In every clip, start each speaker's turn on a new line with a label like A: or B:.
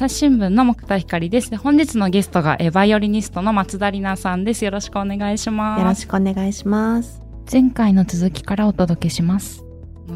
A: 朝日新聞の木田光です。で本日のゲストがえバイオリニストの松田里奈さんです。よろしくお願いします。
B: よろしくお願いします。
A: 前回の続きからお届けします。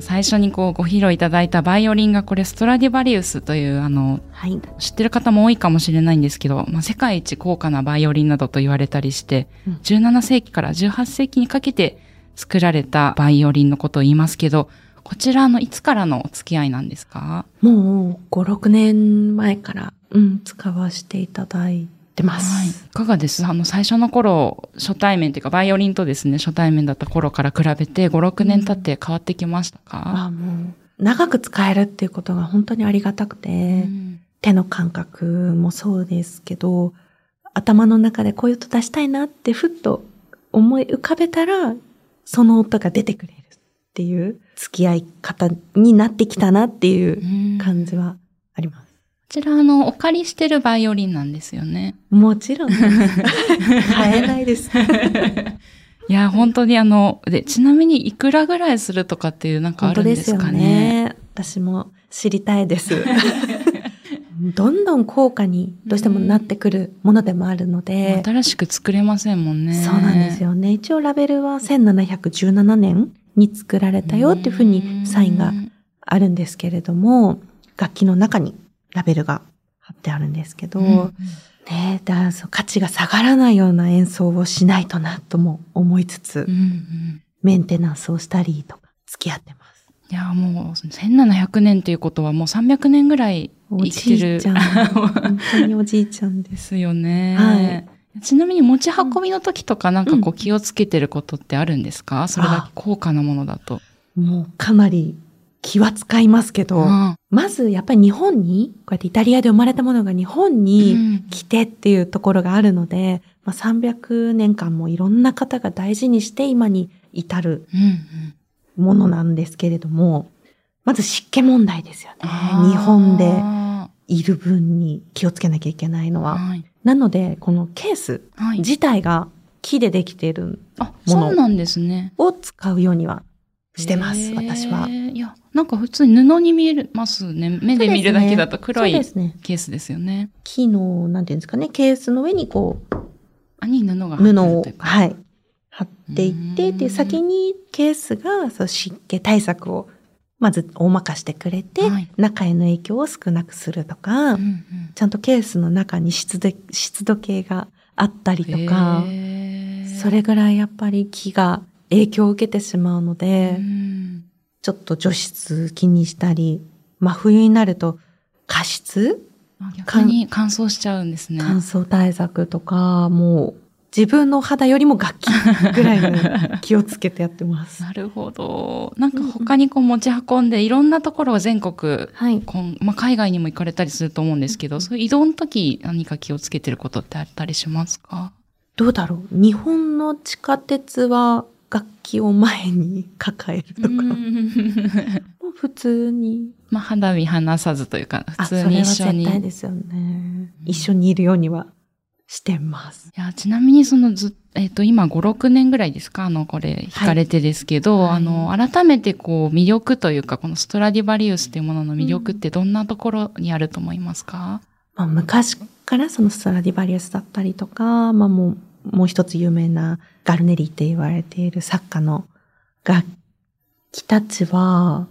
A: 最初にこうご披露いただいたバイオリンがこれストラディバリウスというあの
B: はい。
A: 知ってる方も多いかもしれないんですけど、まあ、世界一高価なバイオリンなどと言われたりして、
B: うん
A: 17世紀から18世紀にかけて作られたバイオリンのことを言いますけど、こちらのいつからのお付き合いなんですか？
B: もう5、6年前から、うん、使わせていただいてます。
A: はい。いかがです？あの、最初の頃、初対面というか、バイオリンとですね、初対面だった頃から比べて、5、6年経って変わってきましたか、
B: あもう、長く使えるっていうことが本当にありがたくて、
A: うん。
B: 手の感覚もそうですけど、頭の中でこういう音出したいなってふっと思い浮かべたら、その音が出てくれるっていう付き合い方になってきたなっていう感じはあります。
A: こちら、あの、お借りしてるバイオリンなんですよね。
B: もちろん。買えないです。
A: いや、本当にあの、で、ちなみにいくらぐらいするとかっていうなんかあ
B: 本
A: るんで
B: 当です
A: かね。
B: ね。私も知りたいです。どんどん高価にどうしてもなってくるものでもあるので、
A: 新しく作れませんもんね。
B: そうなんですよね。一応ラベルは1717年に作られたよっていうふうにサインがあるんですけれども、楽器の中にラベルが貼ってあるんですけど、
A: うんうん
B: ねだからそう価値が下がらないような演奏をしないとなとも思いつつ、
A: うんうん
B: メンテナンスをしたりとか付き合ってます。
A: いや、もう、1700年ということはもう300年ぐらい
B: お
A: 生きてる
B: じいちゃん。本当におじいちゃんで。
A: ですすよね。
B: はい
A: ちなみに持ち運びの時とかなんかこう気をつけてることってあるんですか、それだけ高価なものだと。
B: もうかなり気は使いますけど、
A: うん
B: まずやっぱり日本に、こうやってイタリアで生まれたものが日本に来てっていうところがあるので、まあ、300年間もいろんな方が大事にして今に至る
A: うんうん
B: ものなんですけれども、まず湿気問題ですよね。日本でいる分に気をつけなきゃいけないのは。
A: はい。
B: なので、このケース
A: はい。
B: 自体が木でできている
A: あ、
B: もの
A: そうなんですね。
B: を使うようにはしてます、私は。
A: いや、なんか普通に布に見えますね。目で見るだけだと黒い
B: そうですね。
A: ケースですよね。
B: 木の、なんていうんですかね、ケースの上にこう、
A: あ、に布が入
B: 布を。はい、貼っていって、
A: うん
B: で、先にケースがそう湿気対策を、まず大まかしてくれて、
A: はい。
B: 中への影響を少なくするとか、
A: うんうん。
B: ちゃんとケースの中に湿度湿度計があったりとか、それぐらいやっぱり木が影響を受けてしまうので、
A: うん。
B: ちょっと除湿気にしたり、真冬になると加湿？
A: あ逆に乾燥しちゃうんですね。
B: 乾燥対策とか、もう自分の肌よりも楽器ぐらいの気をつけてやってます。
A: なるほど。なんか他にこう持ち運んでいろんなところを全国、
B: はい。
A: こんまあ、海外にも行かれたりすると思うんですけど、そういう移動の時何か気をつけてることってあったりしますか？
B: どうだろう日本の地下鉄は楽器を前に抱えるとか、もう 普通に。
A: まあ、肌身離さずというか、
B: あ、
A: 普通に一緒に。
B: 絶対ですよね。一緒にいるようにはしてます。
A: いや、ちなみにそのず、えっ、と、今5、6年ぐらいですか？あの、これ、弾かれてですけど、
B: はい。
A: あの、改めてこう、魅力というか、このストラディバリウスっていうものの魅力ってどんなところにあると思いますか、
B: まあ、昔からそのストラディバリウスだったりとか、まあもう、もう一つ有名なガルネリって言われている作家の楽器たちは、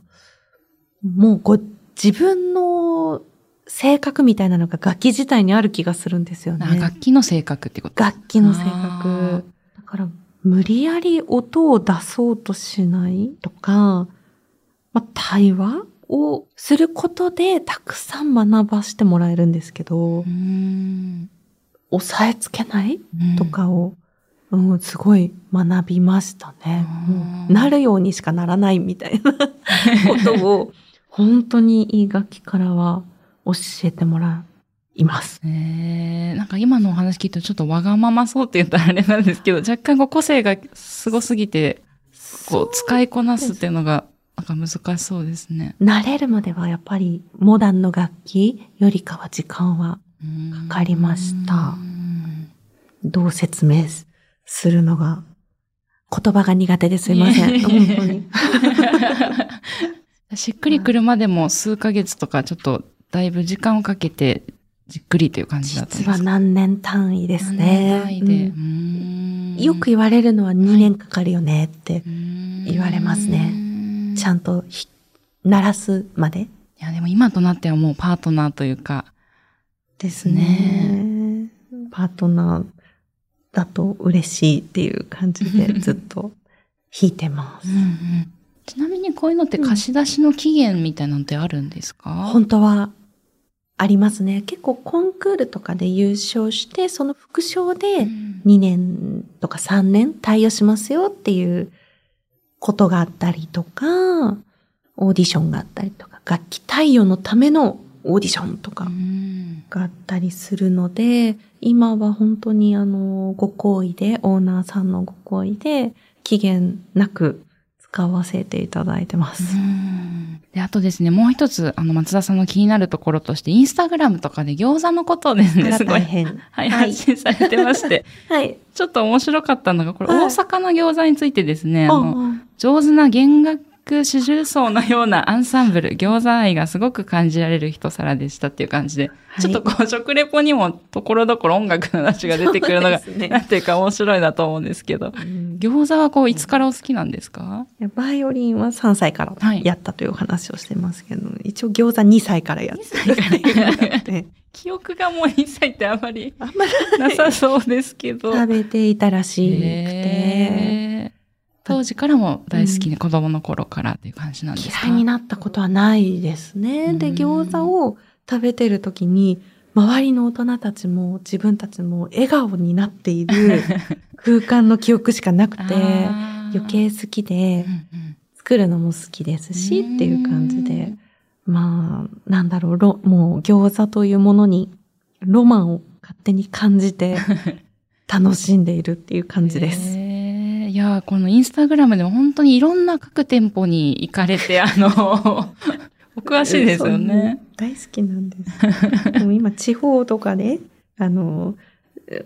B: もうこう、自分の性格みたいなのが楽器自体にある気がするんですよね。
A: あ楽器の性格ってこと
B: 楽器の性
A: あ
B: 格。だから、無理やり音を出そうとしないとか、まあ、対話をすることでたくさん学ばしてもらえるんですけど、押さえつけない
A: うん
B: とかを、うん、すごい学びましたね。なるようにしかならないみたいなことを、本当にいい楽器からは教えてもらいます。
A: えー、なんか今のお話聞いてちょっとわがままそうって言ったらあれなんですけど、若干こう個性がすごすぎて、こう使いこなすっていうのが、なんか難しそうですね。
B: 慣れるまではやっぱりモダンの楽器よりかは時間は
A: か
B: かりましたどう説明するのが言葉が苦手ですいません。本当に。
A: しっくりくるまでも数ヶ月とかちょっとだいぶ時間をかけてじっくりという感じだったんですか？
B: 実は何年単位です
A: 何
B: ね。
A: 年単位で？
B: うん。よく言われるのは2年かかるよねって、
A: 言
B: 言われますね。ちゃんとひ鳴らすまで。
A: いや、でも今となってはもうパートナーというか、
B: ですね。パートナーだと嬉しいっていう感じで ずっと弾いてます。
A: ちなみにこういうのって貸し出しの期限みたいなのってあるんですか、
B: 本当はありますね。結構コンクールとかで優勝して、その副賞で
A: うん
B: 2年とか3年対応しますよっていうことがあったりとか、オーディションがあったりとか、楽器対応のためのオーディションとか
A: うん
B: があったりするので、今は本当にあの、ご好意で、オーナーさんのご好意で、期限なく使わせていただいてます。
A: うんで、あとですね、もう一つ、あの、松田さんの気になるところとして、インスタグラムとかで餃子のことをですね、すごい、
B: 大変。
A: はい、
B: はい
A: 発信されてまして、
B: はい。
A: ちょっと面白かったのが、これ、
B: はい
A: 大阪の餃子についてですね、あの、
B: あ
A: 上手な弦楽四重奏のようなアンサンブル、餃子愛がすごく感じられる一皿でしたっていう感じで、
B: はい。
A: ちょっとこう、食レポにもところどころ音楽の話が出てくるのが、
B: ね。
A: なんていうか面白いなと思うんですけど、
B: うん。
A: 餃子はこう、いつからお好きなんですか？
B: バイオリンは3歳から
A: はい。
B: やったというお話をしてますけど、一応餃子2歳からやってて、
A: 記憶がもう2歳ってあまりなさそうですけど。
B: 食べていたらしくて、
A: 当時からも大好きで、子供の頃からっていう感じなんですか？
B: 嫌いになったことはないですね。で、
A: うん。
B: 餃子を食べてる時に、周りの大人たちも自分たちも笑顔になっている 空間の記憶しかなくて、余計好きで
A: う、んうん。
B: 作るのも好きですし、
A: うん
B: っていう感じで、まあ、なんだろう、ロもう餃子というものにロマンを勝手に感じて 楽しんでいるっていう感じです。
A: いや、このインスタグラムでも本当にいろんな各店舗に行かれて、あの、お詳しいですよね。
B: 大好きなんです。でも今、地方とかで、あの、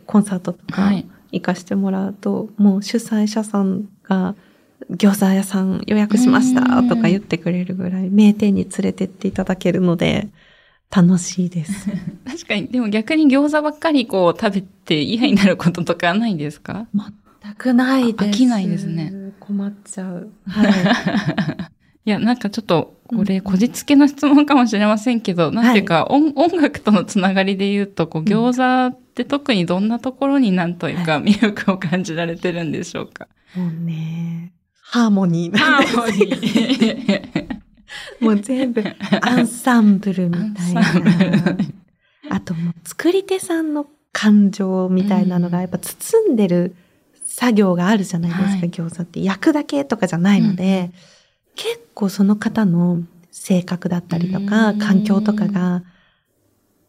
B: コンサートとか
A: はい。
B: 行かしてもらうと、もう主催者さんが、餃子屋さん予約しましたとか言ってくれるぐらい、名店に連れてっていただけるので、楽しいです。
A: 確かに、でも逆に餃子ばっかりこう食べて嫌になることとかないんですか？
B: 全くないです。
A: 飽きないですね。
B: 困っちゃう。はい。
A: いや、なんかちょっと、これ、こじつけの質問かもしれませんけど、なんていうか、音音楽とのつながりで言うと、こう、餃子って特にどんなところになんというか、魅力を感じられてるんでしょうか？
B: もうね、ハーモニーな
A: ハーモニー。
B: もう全部アンサンブルみたいな。あともう作り手さんの感情みたいなのがやっぱ包んでる作業があるじゃないですか、
A: はい。
B: 餃子って。焼くだけとかじゃないので、結構その方の性格だったりとか、
A: うん。
B: 環境とかが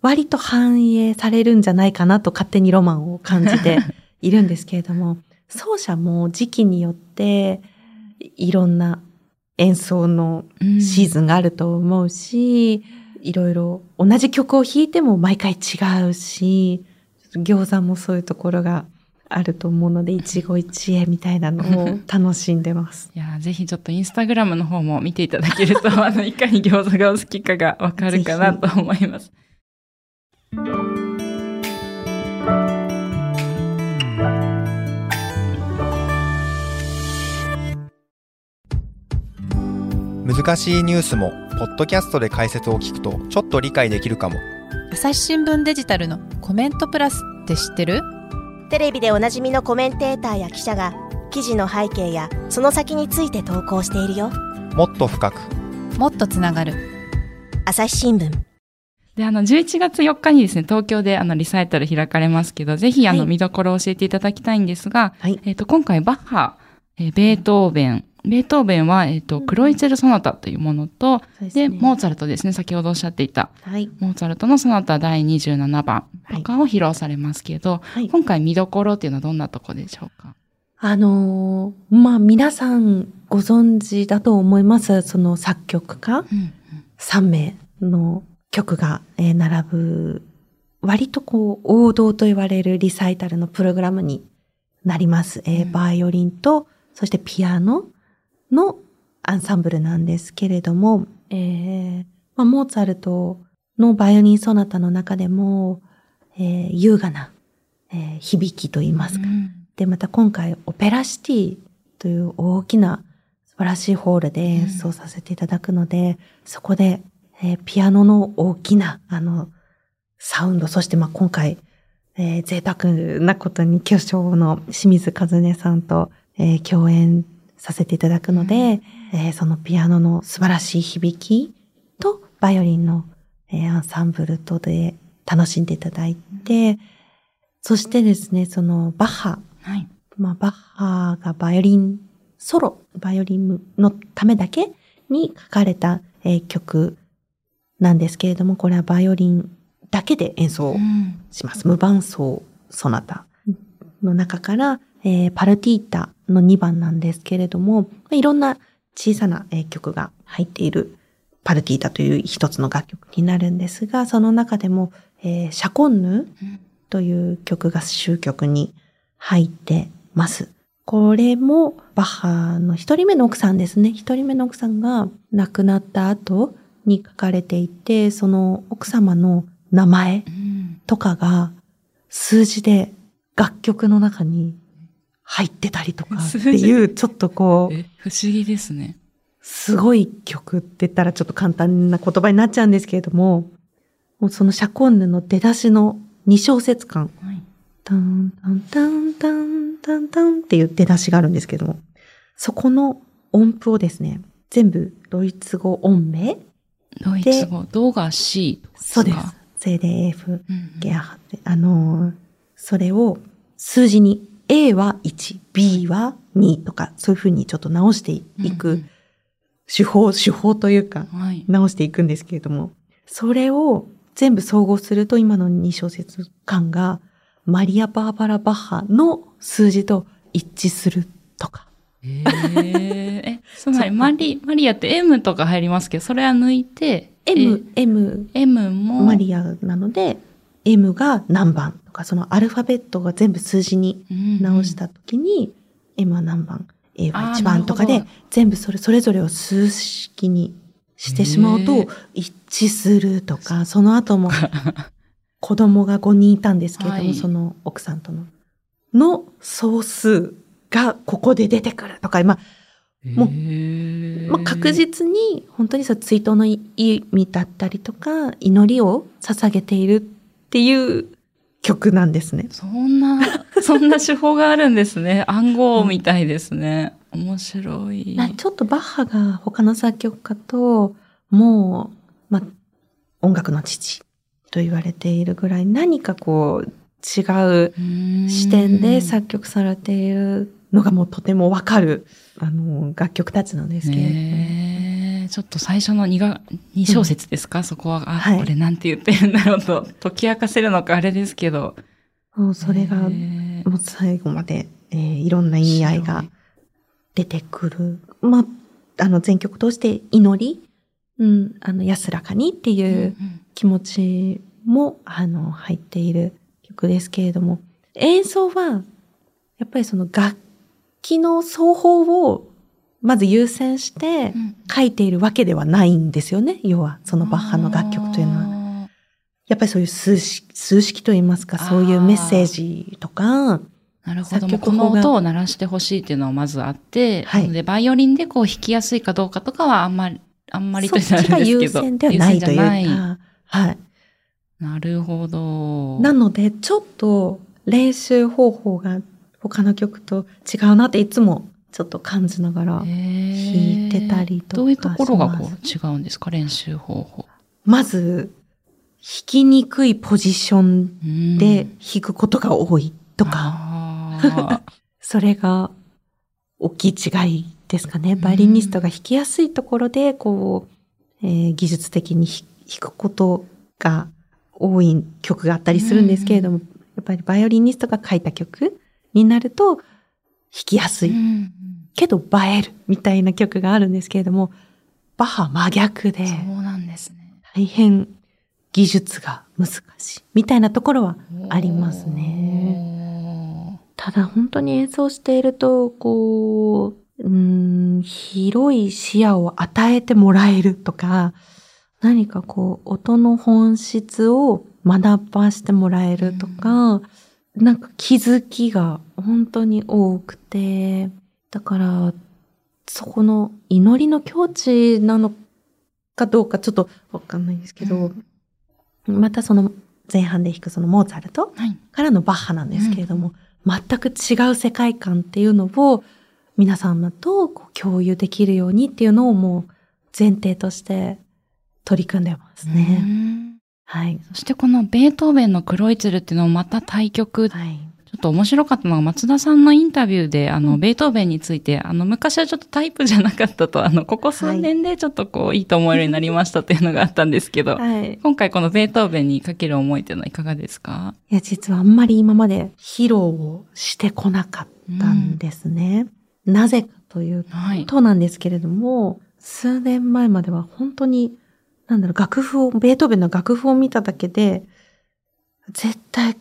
B: 割と反映されるんじゃないかなと勝手にロマンを感じて いるんですけれども、奏者も時期によっていろんな演奏のシーズンがあると思うし、いろいろ同じ曲を弾いても毎回違うし、餃子もそういうところがあると思うので、一期一会みたいなのを楽しんでます。
A: いやーぜひちょっとインスタグラムの方も見ていただけると、あの、いかに餃子がお好きかがわかるかなと思います。
C: 難しいニュースもポッドキャストで解説を聞くとちょっと理解できるかも
D: 朝日新聞デジタルのコメントプラスって知ってる？
E: テレビでおなじみのコメンテーターや記者が記事の背景やその先について投稿しているよ。
C: もっと深く。
D: もっとつながる。
E: 朝日新聞。
A: で、あの、11月4日にですね、東京であの、リサイタル開かれますけど、ぜひあの、
B: はい。
A: 見どころを教えていただきたいんですが、
B: はい。
A: えっ、と、今回バッハ、えーベートーベン、ベートーベンは、えっ、と、クロイツェルソナタというものと、で、モーツァルトですね、先ほどおっしゃっていた、
B: はい。
A: モーツァルトのソナタ第27番。とかを披露されますけど、
B: はい。
A: 今回見どころっていうのはどんなとこでしょうか？
B: あのーまあ、皆さんご存知だと思います。その作曲家
A: うん
B: 3名の曲が、えー並ぶ、割とこう、王道と言われるリサイタルのプログラムになります。えー
A: うん。
B: バイオリンと、そしてピアノのアンサンブルなんですけれども、えーまあ、モーツァルトのバイオリンソナタの中でも、えー優雅な、えー響きといいますか。
A: うん
B: で、また今回オペラシティという大きな素晴らしいホールで演奏させていただくので、そこで、えーピアノの大きなあのサウンド、そしてまあ今回、えー贅沢なことに巨匠の清水和音さんと、えー共演させていただくので、えーそのピアノの素晴らしい響きとバイオリンの、えーアンサンブルとで楽しんでいただいて、そしてですね、そのバッハ、
A: はい。
B: まあ、バッハがバイオリン、ソロ、バイオリンのためだけに書かれた、えー曲なんですけれども、これはバイオリンだけで演奏
A: うん
B: します。無伴奏ソナタの中から、えーパルティータの2番なんですけれども、まいろんな小さな、曲が入っているパルティータという一つの楽曲になるんですが、その中でも、えーシャコンヌという曲が終曲に入ってます。これもバッハの一人目の奥さんですね。一人目の奥さんが亡くなった後に書かれていて、その奥様の名前とかが数字で楽曲の中に入ってたりとか っていう、ちょっとこう、
A: え、不思議ですね。
B: すごい曲って言ったらちょっと簡単な言葉になっちゃうんですけれども、もうそのシャコンヌの出だしの2小節間、
A: はい。
B: タンタンタンタンタンタンっていう出だしがあるんですけども、そこの音符をですね、全部ドイツ語音名
A: ドイツ語、ドが C とか
B: そうです
A: か。。
B: C で F、
A: うんうん
B: ゲアハって、あのーそれを数字に A は1、B は2とか、そういうふうにちょっと直していく
A: うんうん
B: 手法、手法というか、
A: はい。
B: 直していくんですけれども、それを全部総合すると今の2小節間がマリア・バーバラ・バッハの数字と一致するとか。
A: えー、え、つまりマリ、マリアって M とか入りますけど、それは抜いて、
B: M、M、
A: え M も、
B: マリアなので、M が何番。とか、そのアルファベットが全部数字に
A: うん
B: 直したときに、M は何番、A は1
A: あー
B: 番とかで全部それ、それぞれを数式にしてしまうと一致するとか、その後も、子供が5人いたんですけれども、
A: はい。
B: その奥さんとの、の総数がここで出てくるとか、まあ、もうまあ、確実に本当にそう追悼の意味だったりとか、祈りを捧げているっていう曲なんですね。
A: そんな、そんな手法があるんですね。暗号みたいですね。面白い。
B: まあちょっとバッハが他の作曲家と、もう、まあ、音楽の父と言われているぐらい何かこう違う視点で作曲されているのがもうとてもわかる、あの、楽曲たちなんですけれども。
A: ねえちょっと最初の2が、二小節ですか、そこは、あ、
B: はい。
A: これなんて言ってるんだろうと、解き明かせるのかあれですけど。
B: もうそれが、
A: へ
B: も
A: え
B: う最後まで、えーいろんな意味合いが出てくる。まあ、あの、全曲通して祈り、うん、あの、安らかにってい
A: うんう
B: うん。気持ちも、あの、入っている曲ですけれども、演奏は、やっぱりその楽器の奏法を、まず優先して
A: うん
B: 書いているわけではないんですよね。要は、そのバッハの楽曲というのは。
A: は。
B: やっぱりそういう数式、数式といいますか、そういうメッセージとか、
A: なるほど。この音を鳴らしてほしいっていうのはまずあって、
B: はい
A: で、バイオリンでこう弾きやすいかどうかとかはあんまり、あんまりと
B: そっちが
A: 言ったらあれですけど。
B: 優先ではないというか、はい。
A: なるほど。
B: なので、ちょっと練習方法が他の曲と違うなっていつもちょっと感じながら、
A: 弾
B: 弾いてたりとか
A: どういうところがこ
B: し
A: う違うんですか練習方法。
B: まず、弾きにくいポジションで弾くことが多いとか、
A: か。
B: それが大きい違いですかね。バイオリニストが弾きやすいところで、こう、えー技術的に弾弾くことが多い曲があったりするんですけれども、やっぱりバイオリニストが書いた曲になると弾きやすい。
A: うん
B: けど映えるみたいな曲があるんですけれども、バッハは真逆で
A: そうなんですね。
B: 大変技術が難しいみたいなところはありますね。ただ本当に演奏していると、こう、うーん、広い視野を与えてもらえるとか、何かこう、音の本質を学ばしてもらえるとか、なんか気づきが本当に多くて、だから、そこの祈りの境地なのかどうかちょっとわかんないんですけど、またその前半で弾くそのモーツァルト
A: はい。
B: からのバッハなんですけれども、全く違う世界観っていうのを皆様とこう共有できるようにっていうのをもう前提として取り組んでます
A: う
B: ね。
A: ん
B: はい。
A: そしてこのベートーベンのクロイツェルっていうのもまた対局
B: はい。
A: ちょっと面白かったのが、松田さんのインタビューで、あの、
B: うん
A: ベートーベンについて、あの、昔はちょっとタイプじゃなかったと、あの、ここ数年でちょっとこう、いいと思えるようになりましたっていうのがあったんですけど、
B: はい。
A: 今回このベートーベンにかける思いっていうのはいかがですか？
B: いや、実はあんまり今まで披露をしてこなかったんですね。なぜかという
A: はい。
B: となんですけれども、数年前までは本当に、なんだろう、楽譜を、ベートーベンの楽譜を見ただけで、絶対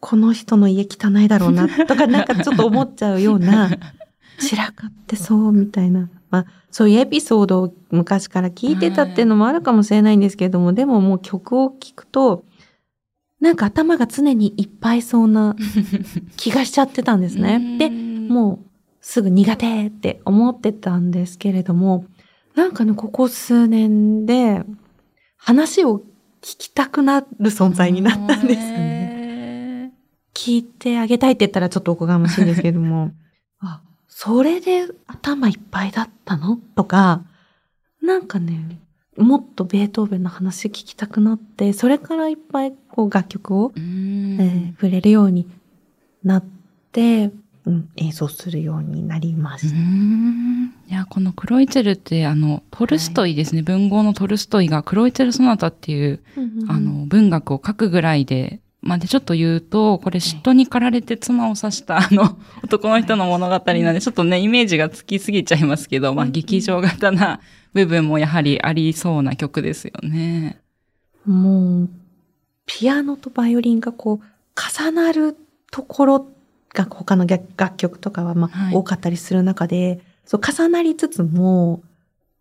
B: この人の家汚いだろうな、とかなんかちょっと思っちゃうような、散らかってそうみたいな。まあ、そういうエピソードを昔から聞いてたっていうのもあるかもしれないんですけれども、でももう曲を聴くと、なんか頭が常にいっぱいそうな 気がしちゃってたんですね。で、もうすぐ苦手って思ってたんですけれども、なんかね、ここ数年で話を聞きたくなる存在になったんですよね。
A: ね。
B: 聞いてあげたいって言ったらちょっとおこがましいんですけれども、あ、それで頭いっぱいだったの？とか、なんかね、もっとベートーベンの話聞きたくなって、それからいっぱいこう楽曲を、
A: うん
B: えー触れるようになって、うん、演奏するようになりました。
A: いや、このクロイツェルって、あの、トルストイですね、文豪のトルストイがクロイツェルソナタっていう、あ、の、文学を書くぐらいで、まあ、でちょっと言うと、これ嫉妬に駆られて妻を刺したあの男の人の物語なんで、ちょっとね、イメージがつきすぎちゃいますけど、まあ、劇場型な部分もやはりありそうな曲ですよね。
B: もう、ピアノとバイオリンがこう、重なるところが他の楽楽曲とかはまあ、
A: はい
B: 多かったりする中で、そう重なりつつも、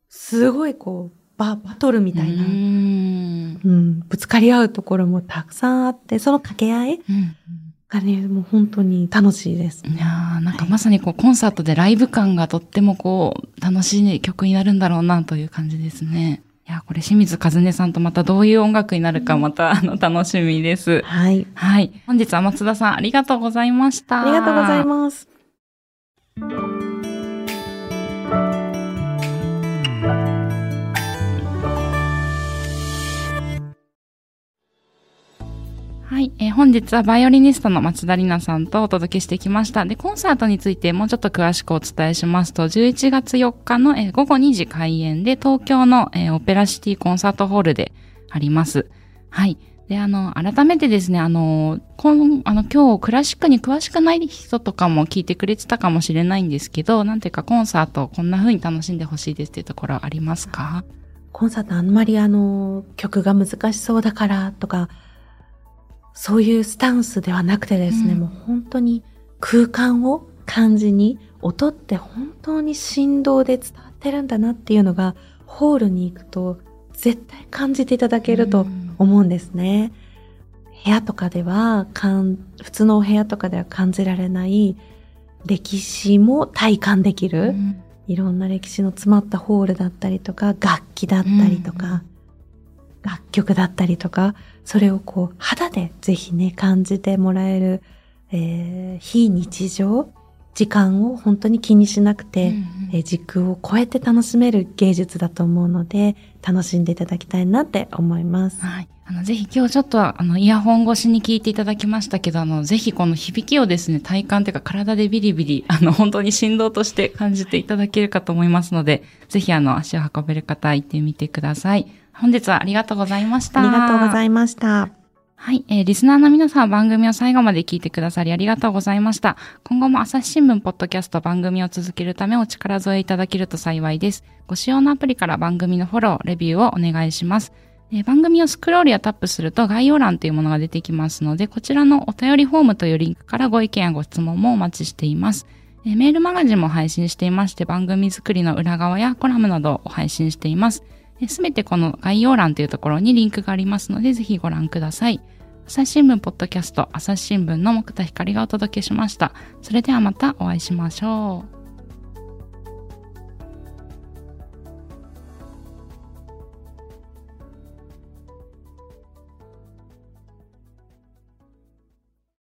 B: すごいこう、ババトルみたいな、
A: う
B: うん
A: ん
B: ぶつかり合うところもたくさんあって、その掛け合い
A: うん
B: がね、もう本当に楽しいです。
A: いやーなんかまさにこうコンサートでライブ感がとってもこう楽しい曲になるんだろうなという感じですね。いやーこれ清水和音さんとまたどういう音楽になるかまたあの楽しみです。
B: はい。
A: はい。本日は松田さんありがとうございました。
B: ありがとうございます。
A: はい、えー本日はバイオリニストの松田里奈さんとお届けしてきました。で、コンサートについてもうちょっと詳しくお伝えしますと、11月4日の、えー午後2時開演で東京の、えーオペラシティコンサートホールであります。はい。で、あの、改めてですね、あの、こんあの今日クラシックに詳しくない人とかも聞いてくれてたかもしれないんですけど、なんていうかコンサートこんな風に楽しんでほしいですっていうところありますか？
B: コンサートあんまりあの、曲が難しそうだからとか、そういうスタンスではなくてですね、
A: うん
B: もう本当に空間を感じに、音って本当に振動で伝わってるんだなっていうのが、ホールに行くと絶対感じていただけると
A: うん
B: 思うんですね。部屋とかでは、かん普通のお部屋とかでは感じられない歴史も体感できる。
A: うん
B: いろんな歴史の詰まったホールだったりとか、楽器だったりとか、楽曲だったりとか、それをこう肌でぜひね、感じてもらえる、えー非日常、時間を本当に気にしなくて、
A: うん
B: えー時空を超えて楽しめる芸術だと思うので、楽しんでいただきたいなって思います。
A: はい。あの、ぜひ今日ちょっとあの、イヤホン越しに聞いていただきましたけど、あの、ぜひこの響きをですね、体感というか体でビリビリ、あの、本当に振動として感じていただけるかと思いますので、ぜひあの、足を運べる方行ってみてください。本日はありがとうございました。
B: ありがとうござ
A: い
B: いました。
A: はい、えーリスナーの皆さん番組を最後まで聞いてくださりありがとうございました。今後も朝日新聞ポッドキャスト番組を続けるためお力添えいただけると幸いです。ご使用のアプリから番組のフォロー、レビューをお願いします。えー番組をスクロールやタップすると概要欄というものが出てきますので、こちらのお便りフォームというリンクからご意見やご質問もお待ちしています。えーメールマガジンも配信していまして、番組作りの裏側やコラムなどを配信しています。すべてこの概要欄というところにリンクがありますので、ぜひご覧ください。朝日新聞ポッドキャスト、朝日新聞の木田光がお届けしました。それではまたお会いしましょう。